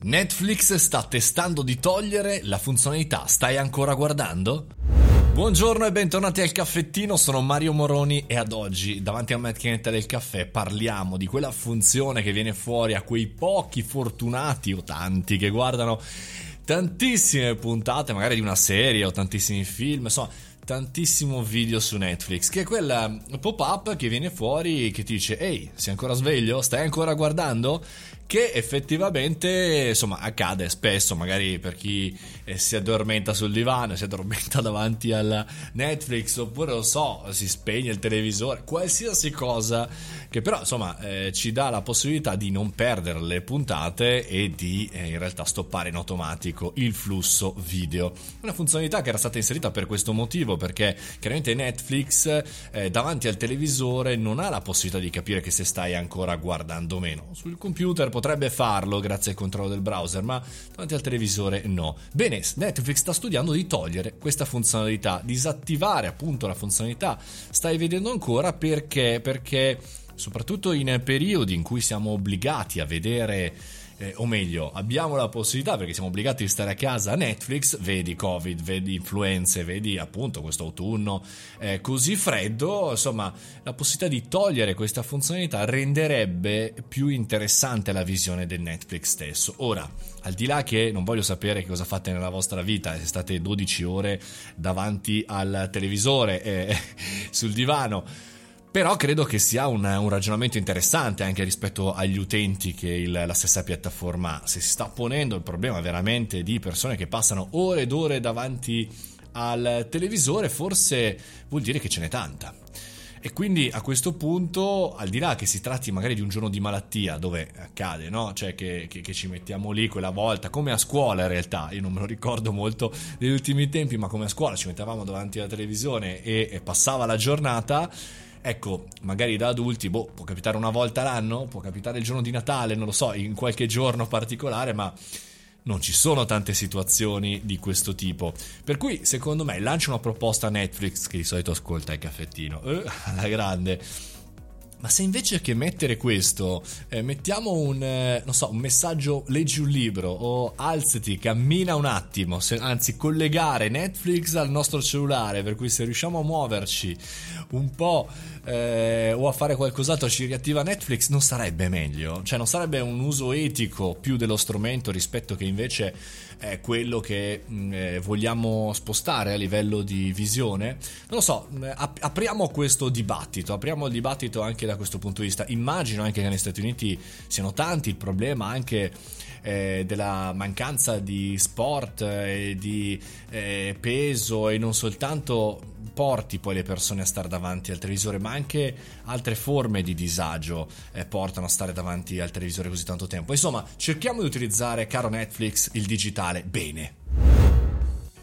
Netflix sta testando di togliere la funzionalità Stai ancora guardando? Buongiorno e bentornati al caffettino, sono Mario Moroni e ad oggi davanti a macchinetta del caffè parliamo di quella funzione che viene fuori a quei pochi fortunati o tanti che guardano tantissime puntate magari di una serie o tantissimi film, insomma tantissimo video su Netflix, che è quella pop-up che viene fuori che ti dice ehi, sei ancora sveglio? Stai ancora guardando? Che effettivamente insomma accade spesso, magari per chi eh, si addormenta sul divano, si addormenta davanti al Netflix oppure lo so, si spegne il televisore, qualsiasi cosa che però insomma eh, ci dà la possibilità di non perdere le puntate e di eh, in realtà stoppare in automatico il flusso video. Una funzionalità che era stata inserita per questo motivo perché chiaramente Netflix eh, davanti al televisore non ha la possibilità di capire che se stai ancora guardando o meno. Sul computer potrebbe farlo grazie al controllo del browser, ma davanti al televisore no. Bene, Netflix sta studiando di togliere questa funzionalità, disattivare appunto la funzionalità. Stai vedendo ancora perché? Perché soprattutto in periodi in cui siamo obbligati a vedere eh, o meglio, abbiamo la possibilità perché siamo obbligati a stare a casa a Netflix, vedi Covid, vedi influenze, vedi appunto questo autunno eh, così freddo, insomma, la possibilità di togliere questa funzionalità renderebbe più interessante la visione del Netflix stesso. Ora, al di là che non voglio sapere che cosa fate nella vostra vita, se state 12 ore davanti al televisore e sul divano, però credo che sia un, un, ragionamento interessante anche rispetto agli utenti che il, la stessa piattaforma ha. Se si sta ponendo il problema veramente di persone che passano ore ed ore davanti al televisore, forse vuol dire che ce n'è tanta. E quindi a questo punto, al di là che si tratti magari di un giorno di malattia, dove accade, no? Cioè che, che, che, ci mettiamo lì quella volta, come a scuola in realtà, io non me lo ricordo molto negli ultimi tempi, ma come a scuola ci mettevamo davanti alla televisione e, e passava la giornata Ecco, magari da adulti, boh, può capitare una volta l'anno, può capitare il giorno di Natale, non lo so, in qualche giorno particolare, ma non ci sono tante situazioni di questo tipo. Per cui, secondo me, lancia una proposta a Netflix che di solito ascolta il caffettino, eh, alla grande ma se invece che mettere questo, eh, mettiamo un, eh, so, un, messaggio, leggi un libro o alzati, cammina un attimo, se, anzi collegare Netflix al nostro cellulare, per cui se riusciamo a muoverci un po' eh, o a fare qualcos'altro ci riattiva Netflix, non sarebbe meglio? Cioè non sarebbe un uso etico più dello strumento rispetto che invece è quello che mh, mm, eh, vogliamo spostare a livello di visione? Non lo so, mm, ap- apriamo questo dibattito, apriamo il dibattito anche da questo punto di vista. Immagino anche che negli Stati Uniti siano tanti il problema anche eh, della mancanza di sport e di eh, peso e non soltanto porti poi le persone a stare davanti al televisore, ma anche altre forme di disagio eh, portano a stare davanti al televisore così tanto tempo. Insomma, cerchiamo di utilizzare, caro Netflix, il digitale bene.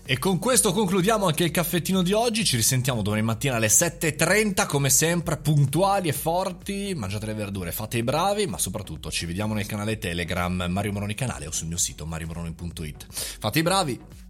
E con questo concludiamo anche il caffettino di oggi. Ci risentiamo domani mattina alle 7.30, come sempre, puntuali e forti. Mangiate le verdure, fate i bravi, ma soprattutto ci vediamo nel canale Telegram Mario Moroni Canale o sul mio sito mariomoroni.it. Fate i bravi!